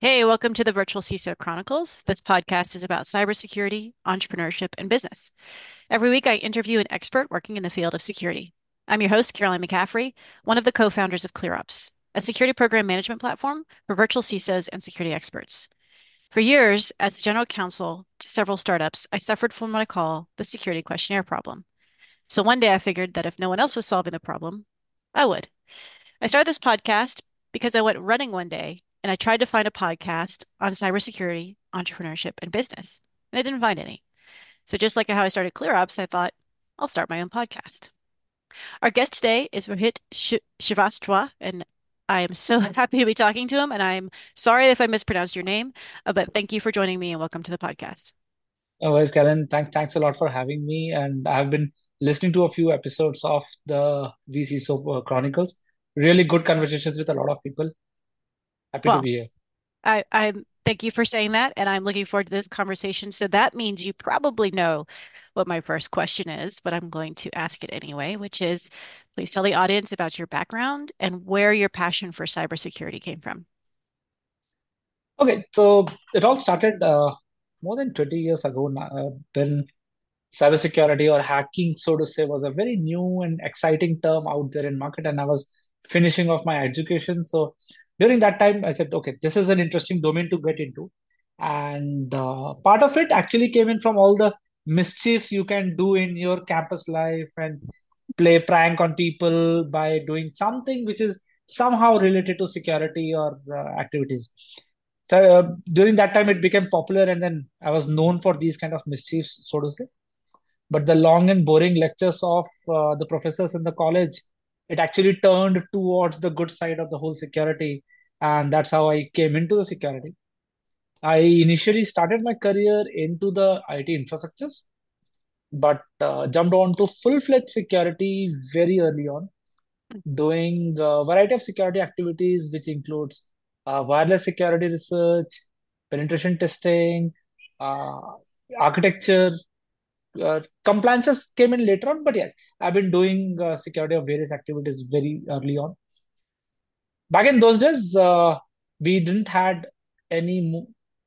Hey, welcome to the Virtual CISO Chronicles. This podcast is about cybersecurity, entrepreneurship, and business. Every week, I interview an expert working in the field of security. I'm your host, Caroline McCaffrey, one of the co founders of ClearOps, a security program management platform for virtual CISOs and security experts. For years, as the general counsel to several startups, I suffered from what I call the security questionnaire problem. So one day I figured that if no one else was solving the problem, I would. I started this podcast because I went running one day and I tried to find a podcast on cybersecurity, entrepreneurship, and business, and I didn't find any. So just like how I started ClearOps, I thought I'll start my own podcast. Our guest today is Rohit Srivastwa, and I am so happy to be talking to him. And I'm sorry if I mispronounced your name, uh, but thank you for joining me and welcome to the podcast. Yes, Karen. Thanks, thanks a lot for having me. And I've been listening to a few episodes of the VC uh, Chronicles. Really good conversations with a lot of people. Happy to be here. I, I thank you for saying that, and I'm looking forward to this conversation. So that means you probably know what my first question is, but I'm going to ask it anyway, which is please tell the audience about your background and where your passion for cybersecurity came from. Okay, so it all started uh, more than 20 years ago now, uh, when cybersecurity or hacking, so to say, was a very new and exciting term out there in market, and I was finishing off my education. So during that time, I said, okay, this is an interesting domain to get into, and uh, part of it actually came in from all the mischiefs you can do in your campus life and play prank on people by doing something which is somehow related to security or uh, activities. So uh, during that time, it became popular, and then I was known for these kind of mischiefs, so to say. But the long and boring lectures of uh, the professors in the college, it actually turned towards the good side of the whole security, and that's how I came into the security. I initially started my career into the IT infrastructures, but uh, jumped on to full-fledged security very early on doing a variety of security activities, which includes uh, wireless security research, penetration testing, uh, architecture. Uh, compliances came in later on, but yeah, I've been doing uh, security of various activities very early on. Back in those days, uh, we didn't had any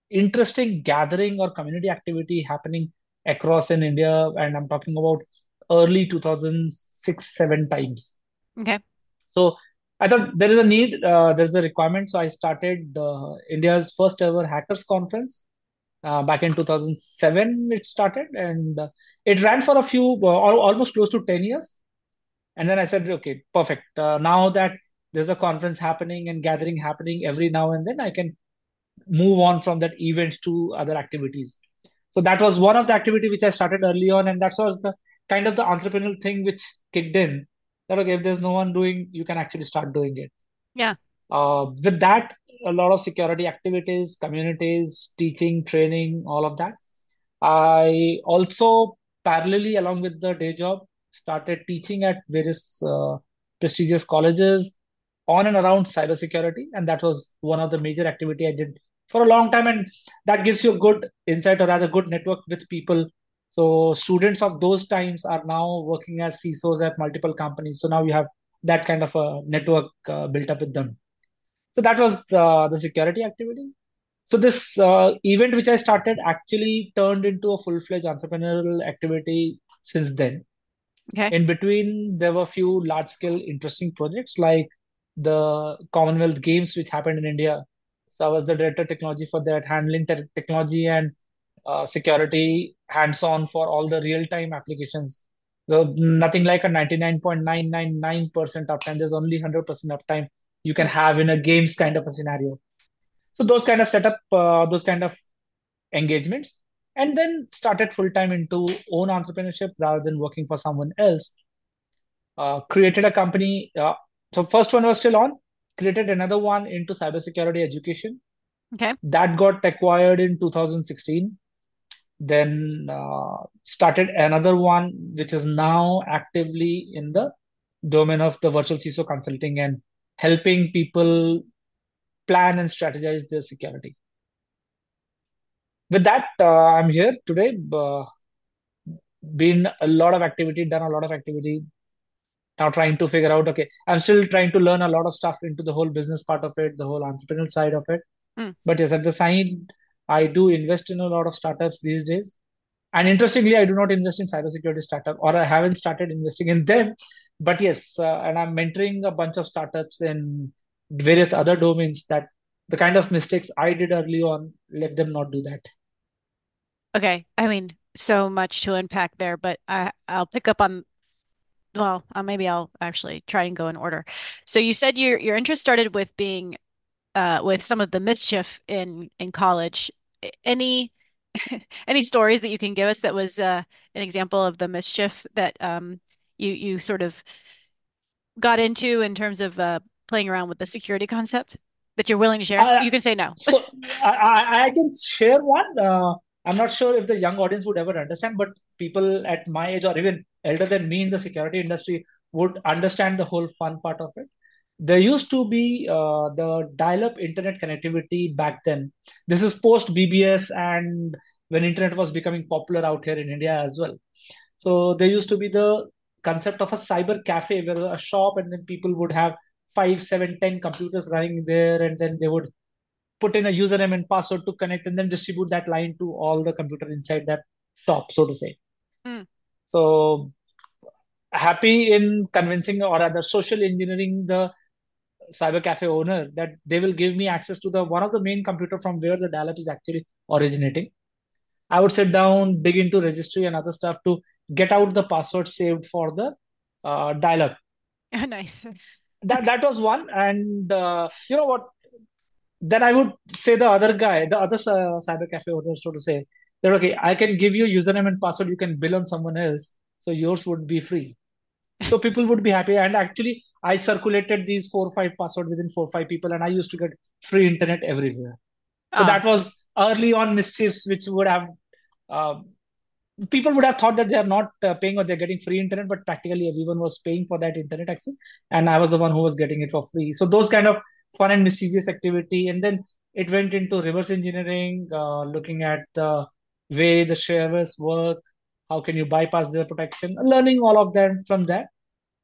interesting gathering or community activity happening across in India, and I'm talking about early 2006, 7 times. Okay. So I thought there is a need, uh, there's a requirement. So I started uh, India's first ever hackers conference uh, back in 2007. It started and uh, it ran for a few, uh, almost close to 10 years. And then I said, okay, perfect. Uh, now that there's a conference happening and gathering happening every now and then, I can move on from that event to other activities. So that was one of the activity which I started early on, and that was the kind of the entrepreneurial thing which kicked in. That okay, if there's no one doing, you can actually start doing it. Yeah. Uh, with that, a lot of security activities, communities, teaching, training, all of that. I also parallelly, along with the day job, started teaching at various uh, prestigious colleges on and around cybersecurity, and that was one of the major activity I did for a long time, and that gives you a good insight or rather good network with people. So students of those times are now working as CISOs at multiple companies. So now you have that kind of a network uh, built up with them. So that was uh, the security activity. So this uh, event which I started actually turned into a full-fledged entrepreneurial activity since then. Okay. In between, there were a few large-scale interesting projects like the Commonwealth Games, which happened in India. So I was the director of technology for that, handling te- technology and uh, security hands-on for all the real-time applications. So nothing like a 99.999% uptime. There's only 100% uptime you can have in a games kind of a scenario. So those kind of setup, uh, those kind of engagements, and then started full time into own entrepreneurship rather than working for someone else. Uh, created a company. Uh, so first one was still on. Created another one into cybersecurity education. Okay. That got acquired in 2016. Then uh, started another one which is now actively in the domain of the virtual CISO consulting and helping people plan and strategize their security. With that, uh, I'm here today. Uh, been a lot of activity, done a lot of activity, now trying to figure out, okay, I'm still trying to learn a lot of stuff into the whole business part of it, the whole entrepreneurial side of it. Mm. But yes, at the side, I do invest in a lot of startups these days. And interestingly, I do not invest in cybersecurity startup, or I haven't started investing in them. But yes, uh, and I'm mentoring a bunch of startups in various other domains that the kind of mistakes I did early on, let them not do that. Okay. I mean, so much to unpack there, but I I'll pick up on well, uh, maybe I'll actually try and go in order. So you said your your interest started with being uh with some of the mischief in in college. Any any stories that you can give us that was uh an example of the mischief that um you you sort of got into in terms of uh playing around with the security concept that you're willing to share? Uh, You can say no. so I, I, can share one. Uh, I'm not sure if the young audience would ever understand, but people at my age or even elder than me in the security industry would understand the whole fun part of it. There used to be uh, the dial-up internet connectivity back then. This is post BBS and when internet was becoming popular out here in India as well. So there used to be the concept of a cyber cafe where a shop and then people would have five, seven, ten computers running there, and then they would put in a username and password to connect and then distribute that line to all the computer inside that shop, so to say. Mm. So happy in convincing or rather social engineering the cyber cafe owner that they will give me access to the one of the main computer from where the dial-up is actually originating. I would sit down, dig into registry and other stuff to get out the password saved for the uh, dial-up. Nice. That that was one, and uh, you know what? then I would say the other guy, the other uh, cyber cafe owner, so to say, that okay, I can give you username and password, you can bill on someone else, so yours would be free. So people would be happy. And actually, I circulated these four or five password within four or five people, and I used to get free internet everywhere. So Oh, that was early on mischiefs, which would have uh, people would have thought that they are not uh, paying or they're getting free internet, but practically everyone was paying for that internet access, and I was the one who was getting it for free. So those kind of fun and mischievous activity, and then it went into reverse engineering, uh, looking at the way the shareware work, how can you bypass their protection, learning all of that from that,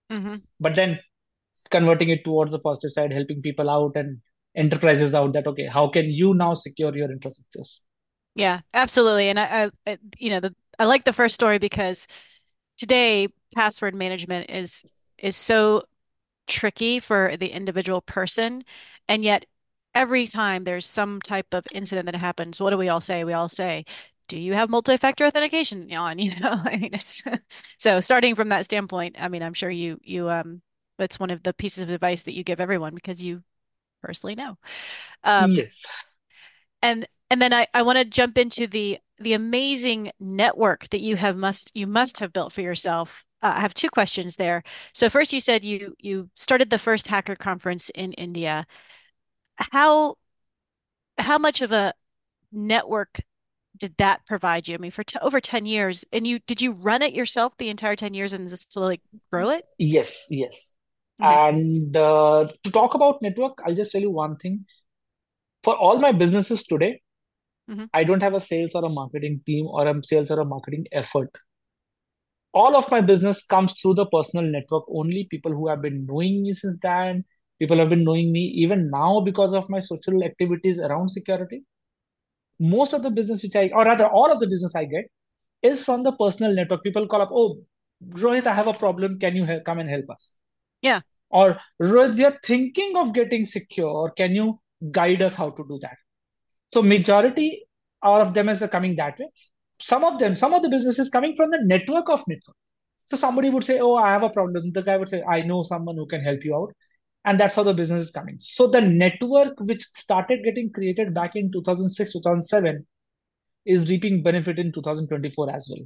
hmm but then converting it towards the positive side, helping people out and enterprises out that okay, how can you now secure your infrastructures? Yeah, absolutely. And I, I, you know, the I like the first story because today password management is is so tricky for the individual person, and yet every time there's some type of incident that happens, what do we all say? We all say, "Do you have multi-factor authentication on?" You know, I mean, it's so starting from that standpoint, I mean, I'm sure you you um that's one of the pieces of advice that you give everyone because you personally know. Um, Yes. and and then I, I want to jump into the the amazing network that you have must you must have built for yourself. Uh, I have two questions there. So first, you said you you started the first hacker conference in India. How how much of a network did that provide you? I mean, for t over 10 years, and you did you run it yourself the entire 10 years and just like grow it? Yes, yes. Okay. And uh, to talk about network, I'll just tell you one thing. For all my businesses today, hmm I don't have a sales or a marketing team or a sales or a marketing effort. All of my business comes through the personal network only. People who have been knowing me since then, people have been knowing me even now because of my social activities around security. Most of the business which I, or rather, all of the business I get is from the personal network. People call up, oh, Rohit, I have a problem. Can you help, come and help us? Yeah. Or Rohit, we are thinking of getting secure. Can you guide us how to do that? So majority all of them is coming that way. Some of them, some of the businesses coming from the network of network. So somebody would say, "Oh, I have a problem." The guy would say, "I know someone who can help you out," and that's how the business is coming. So the network which started getting created back in 2006, 2007 is reaping benefit in 2024 as well.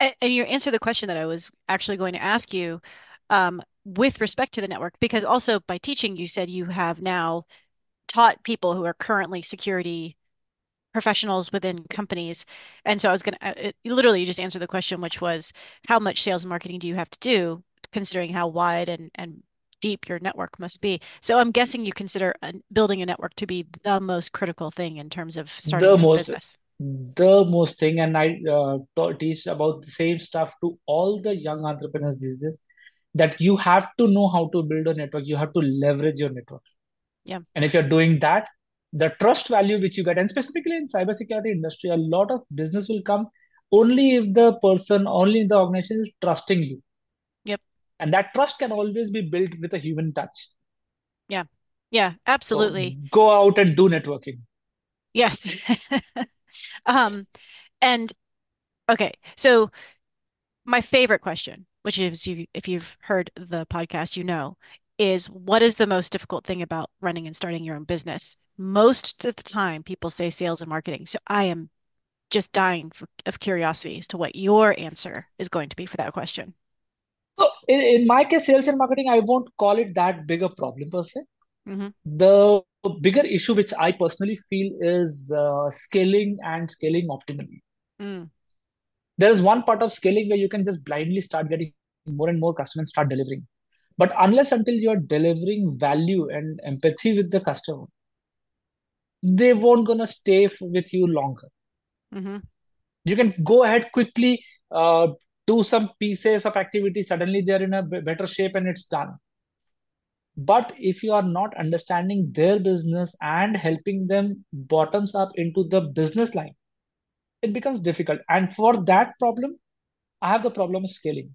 And, and you answered the question that I was actually going to ask you, um, with respect to the network, because also by teaching, you said you have now taught people who are currently security professionals within companies. And so I was going to literally you just answered the question, which was how much sales and marketing do you have to do, considering how wide and, and deep your network must be. So I'm guessing you consider building a network to be the most critical thing in terms of starting The a most, business. the most thing, and I uh, teach about the same stuff to all the young entrepreneurs these days that you have to know how to build a network. You have to leverage your network. Yeah. And if you're doing that, the trust value which you get, and specifically in cybersecurity industry, a lot of business will come only if the person, only in the organization is trusting you. Yep. And that trust can always be built with a human touch. Yeah. Yeah, absolutely. So go out and do networking. Yes. um, and okay, so my favorite question, which is if you've heard the podcast, you know, is what is the most difficult thing about running and starting your own business? Most of the time, people say sales and marketing. So I am just dying for, of curiosity as to what your answer is going to be for that question. So in, in my case, sales and marketing, I won't call it that big a problem per se. Mm-hmm. The bigger issue, which I personally feel, is uh, scaling and scaling optimally. Mm. There is one part of scaling where you can just blindly start getting more and more customers, start delivering. But unless until you're delivering value and empathy with the customer, they won't gonna stay with you longer. Mm-hmm. You can go ahead quickly, uh, do some pieces of activity. Suddenly they're in a better shape and it's done. But if you are not understanding their business and helping them bottoms up into the business line, it becomes difficult. And for that problem, I have the problem of scaling.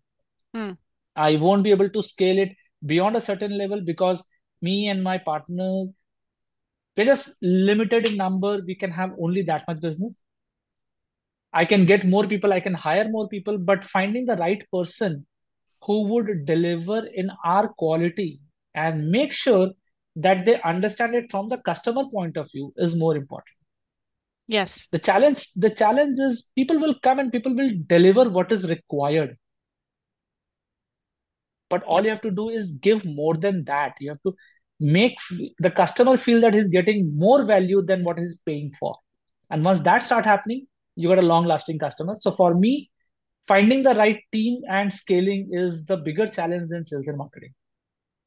Hmm. I won't be able to scale it beyond a certain level because me and my partners, we're just limited in number. We can have only that much business. I can get more people, I can hire more people, but finding the right person who would deliver in our quality and make sure that they understand it from the customer point of view is more important. Yes. The challenge, the challenge is people will come and people will deliver what is required but all you have to do is give more than that. You have to make the customer feel that he's getting more value than what he's paying for. And once that start happening you got a long lasting customer. So for me finding the right team and scaling is the bigger challenge than sales and marketing.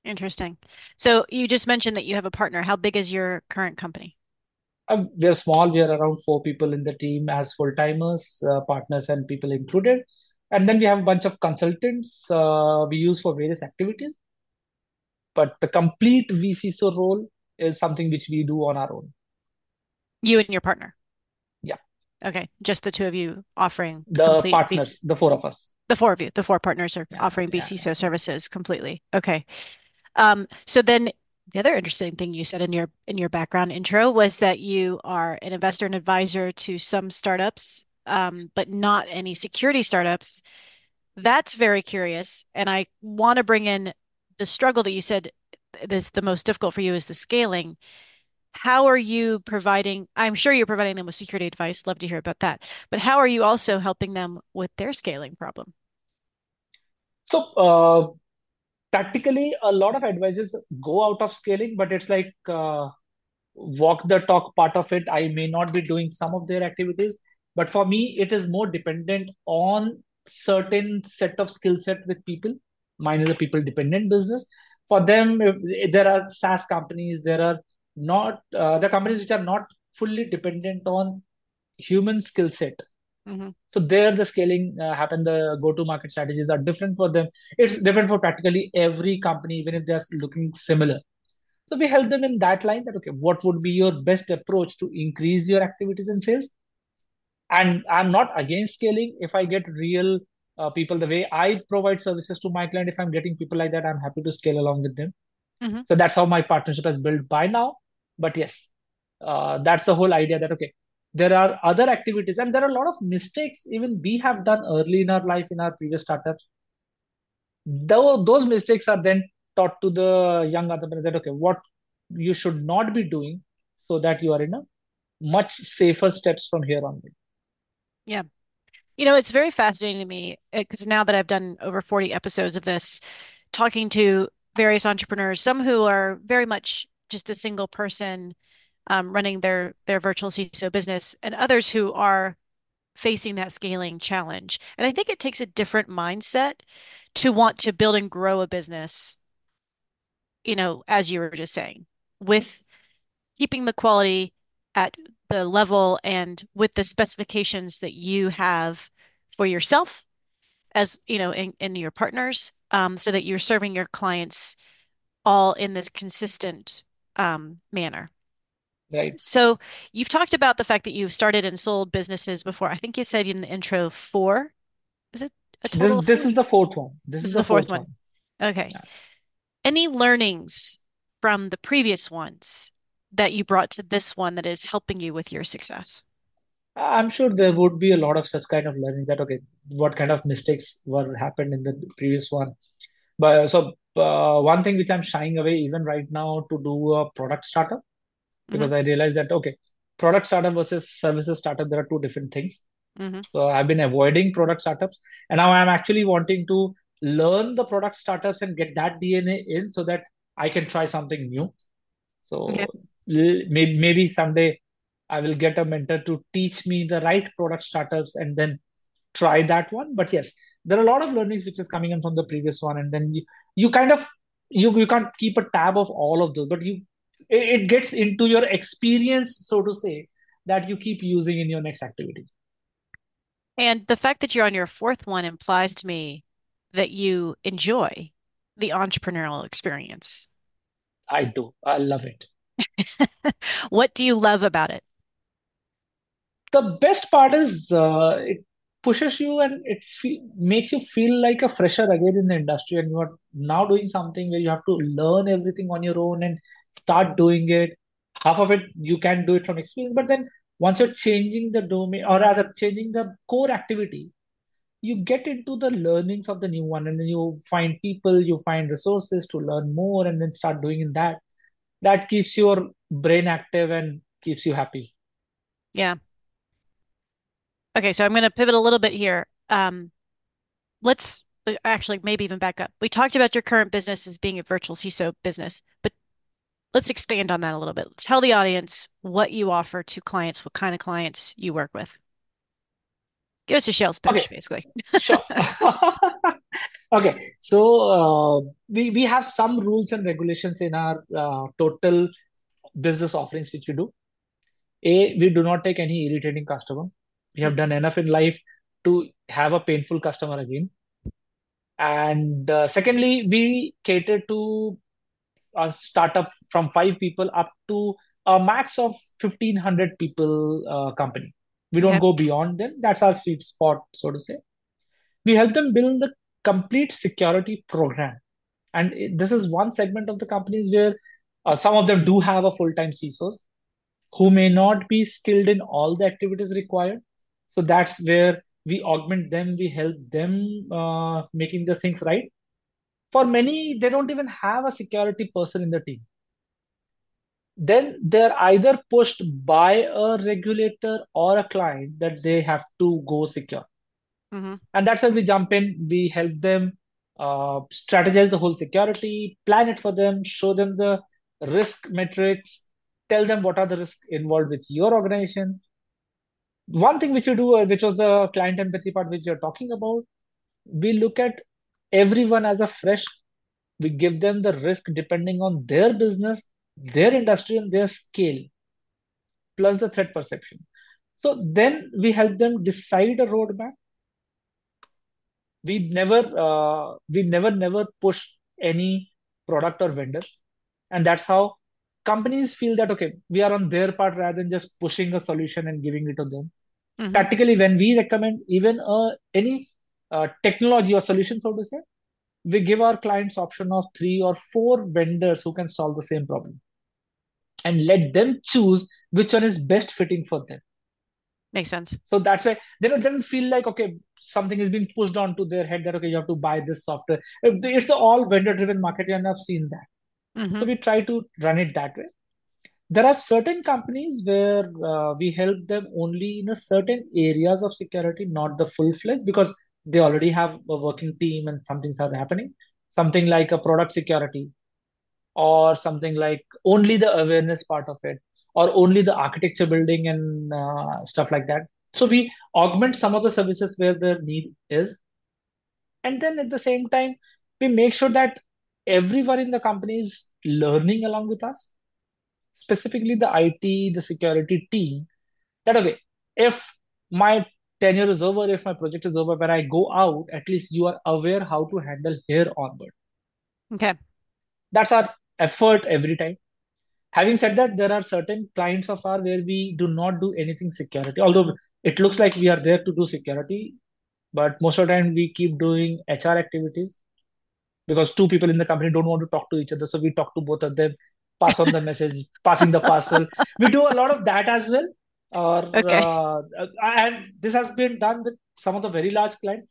Interesting. So you just mentioned that you have a partner. How big is your current company? Uh, we're small. We're around four people in the team as full timers uh, partners and people included and then we have a bunch of consultants uh, we use for various activities. But the complete vCISO role is something which we do on our own. You and your partner? Yeah. Okay just the two of you offering the partners the four of us. The four of you the four partners are yeah, offering yeah, yeah. services completely. Okay. Um, so then the other interesting thing you said in your in your background intro was that you are an investor and advisor to some startups um, but not any security startups. That's very curious. And I want to bring in the struggle that you said is the most difficult for you is the scaling. How are you providing? I'm sure you're providing them with security advice. Love to hear about that. But how are you also helping them with their scaling problem? So, uh, practically, a lot of advisors go out of scaling, but it's like uh, walk the talk part of it. I may not be doing some of their activities, but for me it is more dependent on certain set of skill set with people. Mine is a people dependent business. For them if, there are saas companies there are not uh, the companies which are not fully dependent on human skill set. Mm-hmm. so there the scaling uh, happen. The go to market strategies are different for them. It's different for practically every company even if they're looking similar. So we help them in that line that okay what would be your best approach to increase your activities and sales and i'm not against scaling. If i get real uh, people the way i provide services to my client if i'm getting people like that i'm happy to scale along with them. Mm-hmm. so that's how my partnership has built by now. But yes uh, that's the whole idea that okay there are other activities and there are a lot of mistakes even we have done early in our life in our previous startups. Though those mistakes are then taught to the young entrepreneurs that okay what you should not be doing so that you are in a much safer steps from here on yeah. You know, it's very fascinating to me because uh, now that I've done over 40 episodes of this, talking to various entrepreneurs, some who are very much just a single person um, running their their virtual CISO business, and others who are facing that scaling challenge. And I think it takes a different mindset to want to build and grow a business, you know, as you were just saying, with keeping the quality at the level and with the specifications that you have for yourself as you know in, in your partners um, so that you're serving your clients all in this consistent um, manner. Right. So you've talked about the fact that you've started and sold businesses before. I think you said in the intro four. Is it a total This this is the fourth one. This This is the fourth fourth one. one. Okay. Yeah. Any learnings from the previous ones that you brought to this one that is helping you with your success? I'm sure there would be a lot of such kind of learning that okay, what kind of mistakes were happened in the previous one. But so uh, one thing which I'm shying away even right now to do a product startup hmm because I realized that okay, product startup versus services startup, there are two different things. hmm So I've been avoiding product startups, and now I'm actually wanting to learn the product startups and get that DNA in so that I can try something new. Okay. Maybe maybe someday I will get a mentor to teach me the right product startups and then try that one. But yes, there are a lot of learnings which is coming in from the previous one, and then you you kind of you you can't keep a tab of all of those, but you it, it gets into your experience, so to say, that you keep using in your next activity. And the fact that you're on your fourth one implies to me that you enjoy the entrepreneurial experience. I do. I love it. What do you love about it? The best part is uh, it pushes you and it fe makes you feel like a fresher again in the industry, and you are now doing something where you have to learn everything on your own and start doing it. Half of it you can do it from experience, but then once you're changing the domain or rather changing the core activity, you get into the learnings of the new one, and then you find people, you find resources to learn more, and then start doing in that. That keeps your brain active and keeps you happy. Yeah. Okay, so I'm going to pivot a little bit here. Um, let's actually maybe even back up. We talked about your current business as being a virtual CISO business, but let's expand on that a little bit. Tell the audience what you offer to clients, what kind of clients you work with. Give us a sales pitch, Okay, basically. sure. Okay, so uh, we we have some rules and regulations in our uh, total business offerings which we do. A, we do not take any irritating customer. We have done enough in life to have a painful customer again. And uh, secondly, we cater to a startup from five people up to a max of 1500 people uh, company. We don't Okay. go beyond them. That's our sweet spot, so to say. We help them build the complete security program. And this is one segment of the companies where uh, some of them do have a full-time CISOs who may not be skilled in all the activities required. So that's where we augment them, we help them uh, making the things right. For many, they don't even have a security person in the team. Then they're either pushed by a regulator or a client that they have to go secure. Hmm And that's where we jump in. We help them uh, strategize the whole security, plan it for them, show them the risk metrics, tell them what are the risks involved with your organization. One thing which we do, uh, which was the client empathy part which you're talking about, we look at everyone as a fresh. We give them the risk depending on their business, their industry, and their scale, plus the threat perception. So then we help them decide a roadmap we never uh, we never never push any product or vendor. And that's how companies feel that okay we are on their part rather than just pushing a solution and giving it to them. Hmm practically when we recommend even uh, any uh, technology or solution so to say we give our clients option of three or four vendors who can solve the same problem and let them choose which one is best fitting for them. Makes sense. So that's why they don't, they don't feel like, okay, something is being pushed onto their head that, okay, you have to buy this software. It's all vendor driven marketing, and I've seen that. So hmm we try to run it that way. There are certain companies where uh, we help them only in a certain areas of security, not the full fledged, because they already have a working team and some things are happening. Something like a product security or something like only the awareness part of it or only the architecture building and uh, stuff like that so we augment some of the services where the need is and then at the same time we make sure that everyone in the company is learning along with us specifically the it the security team that okay if my tenure is over, if my project is over, when I go out, at least you are aware how to handle here onward. Okay. That's our effort every time. Having said that, there are certain clients of ours where we do not do anything security, although it looks like we are there to do security, but most of the time we keep doing HR activities because two people in the company don't want to talk to each other. So we talk to both of them, pass on the message, passing the parcel. We do a lot of that as well. Or Okay. uh, and this has been done with some of the very large clients.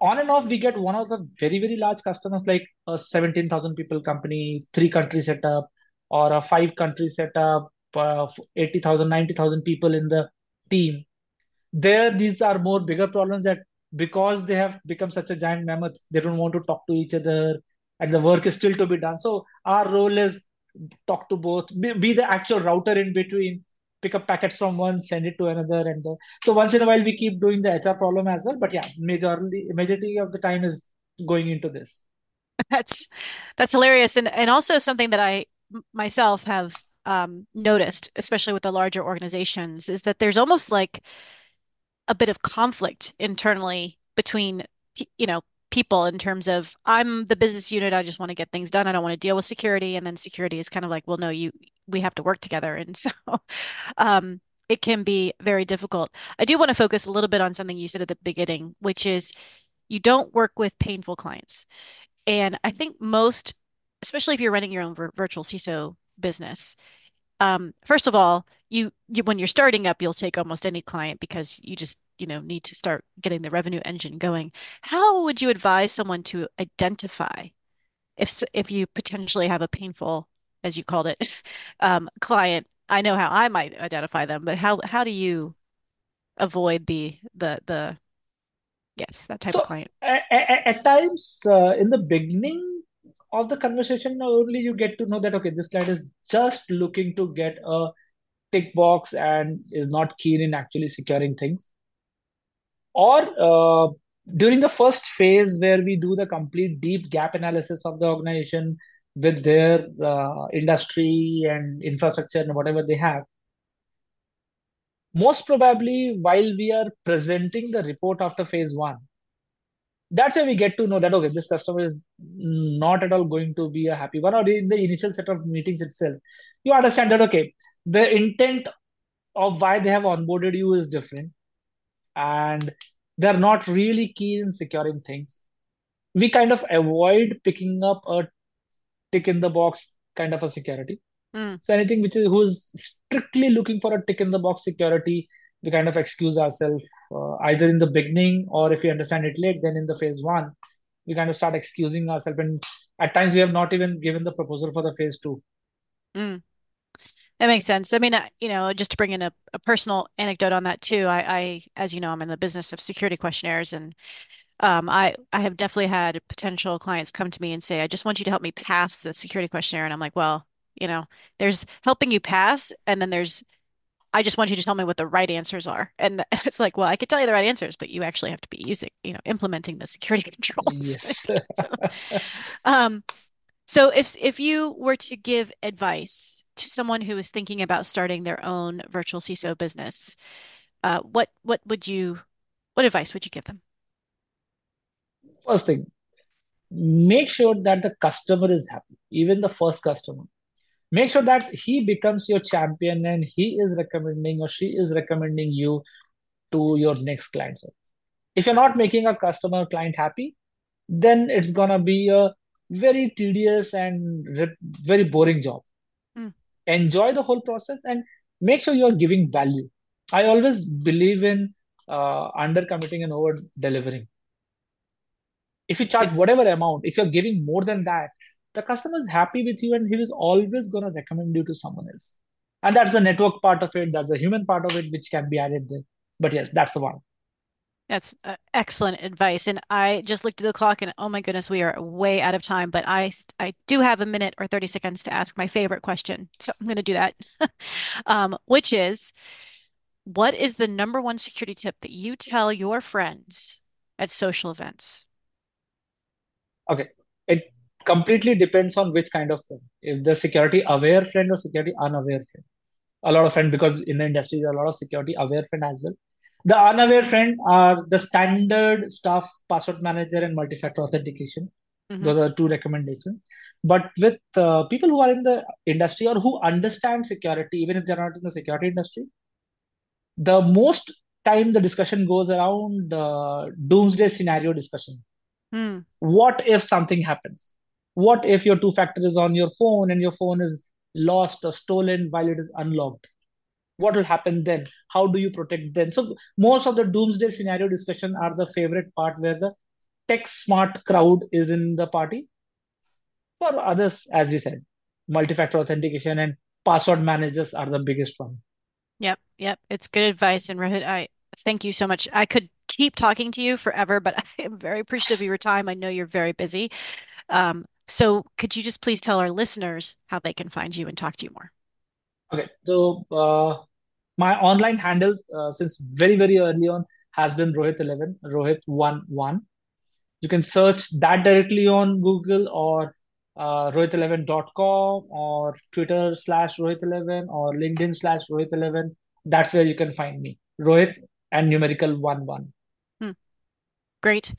On and off, we get one of the very very large customers like a seventeen thousand people company, three country setup, or a five country setup, uh, 80,000, 90,000 people in the team. There, these are more bigger problems that because they have become such a giant mammoth, they don't want to talk to each other, and the work is still to be done. So our role is talk to both, be, the actual router in between, pick up packets from one, send it to another, and the, so once in a while we keep doing the HR problem as well. But yeah, majorly majority of the time is going into this. That's that's hilarious and and also something that I myself have um, noticed, especially with the larger organizations, is that there's almost like a bit of conflict internally between you know people in terms of I'm the business unit, I just want to get things done. I don't want to deal with security, and then security is kind of like, well, no, you we have to work together, and so um, it can be very difficult. I do want to focus a little bit on something you said at the beginning, which is you don't work with painful clients. And I think most, especially if you're running your own vir virtual CISO business, um, first of all, you, you when you're starting up, you'll take almost any client because you just, you know, need to start getting the revenue engine going. How would you advise someone to identify if if you potentially have a painful, as you called it, um, client? I know how I might identify them, but how how do you avoid the the the yes, that type of client? a- a- at times uh, in the beginning of the conversation, only you get to know that okay, this client is just looking to get a tick box and is not keen in actually securing things. Or uh, during the first phase where we do the complete deep gap analysis of the organization with their uh, industry and infrastructure and whatever they have, most probably while we are presenting the report after phase one that's where we get to know that okay this customer is not at all going to be a happy one or in the initial set of meetings itself you understand that okay the intent of why they have onboarded you is different and they're not really keen in securing things. We kind of avoid picking up a tick in the box kind of a security. Mm, so anything which is who's strictly looking for a tick in the box security, we kind of excuse ourselves uh, either in the beginning or if we understand it late, then in the phase one, we kind of start excusing ourselves. And at times we have not even given the proposal for the phase two. mm. That makes sense. I mean, I, you know, just to bring in a, a personal anecdote on that too. I, I, as you know, I'm in the business of security questionnaires, and um, I, I have definitely had potential clients come to me and say, "I just want you to help me pass the security questionnaire," and I'm like, "Well, you know, there's helping you pass, and then there's I just want you to tell me what the right answers are." And it's like, well, I could tell you the right answers, but you actually have to be using, you know, implementing the security controls. Yes. So, um, so if if you were to give advice to someone who is thinking about starting their own virtual CISO business, uh, what what would you what advice would you give them? First thing, make sure that the customer is happy, even the first customer. Make sure that he becomes your champion and he is recommending or she is recommending you to your next clients. If you're not making a customer client happy, then it's gonna be a very tedious and re- very boring job. Mm, Enjoy the whole process and make sure you're giving value. I always believe in uh, under committing and over delivering. If you charge whatever amount, if you're giving more than that, the customer is happy with you and he is always gonna recommend you to someone else. And that's the network part of it, that's the human part of it, which can be added there. But yes, that's the one. that's uh, excellent advice. And I just looked at the clock, and oh my goodness, we are way out of time. But I I do have a minute or 30 seconds to ask my favorite question, so I'm going to do that. Um, which is, what is the number one security tip that you tell your friends at social events? Okay. It completely depends on which kind of friend. If the security aware friend or security unaware friend. A lot of friend because in the industry there are a lot of security aware friend as well. The unaware friend are the standard stuff, password manager and multi-factor authentication. hmm Those are two recommendations. But with uh, people who are in the industry or who understand security, even if they're not in the security industry, the most time the discussion goes around uh, doomsday scenario discussion. Hmm. What if something happens? What if your two factor is on your phone and your phone is lost or stolen while it is unlocked? What will happen then? How do you protect then? So most of the doomsday scenario discussion are the favorite part where the tech smart crowd is in the party. For others, as we said, multi-factor authentication and password managers are the biggest one. Yep, yep. It's good advice. And Rohit, I thank you so much. I could keep talking to you forever, but I am very appreciative of your time. I know you're very busy. Um, so could you just please tell our listeners how they can find you and talk to you more? Okay, so uh, my online handle uh, since very very early on has been Rohit11, Rohit11. You can search that directly on Google or uh, rohit11.com or Twitter slash Rohit11 or LinkedIn slash Rohit11. That's where you can find me. Rohit and numerical one one. Hmm, great.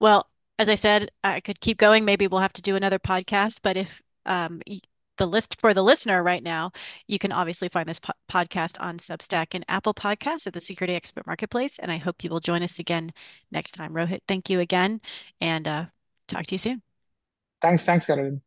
Well, as I said, I could keep going. Maybe we'll have to do another podcast, but if um, the list for the listener right now, you can obviously find this po podcast on Substack and Apple Podcasts at the Security Expert Marketplace. And I hope you will join us again next time. Rohit, thank you again, and uh, talk to you soon. Thanks, thanks, Caroline.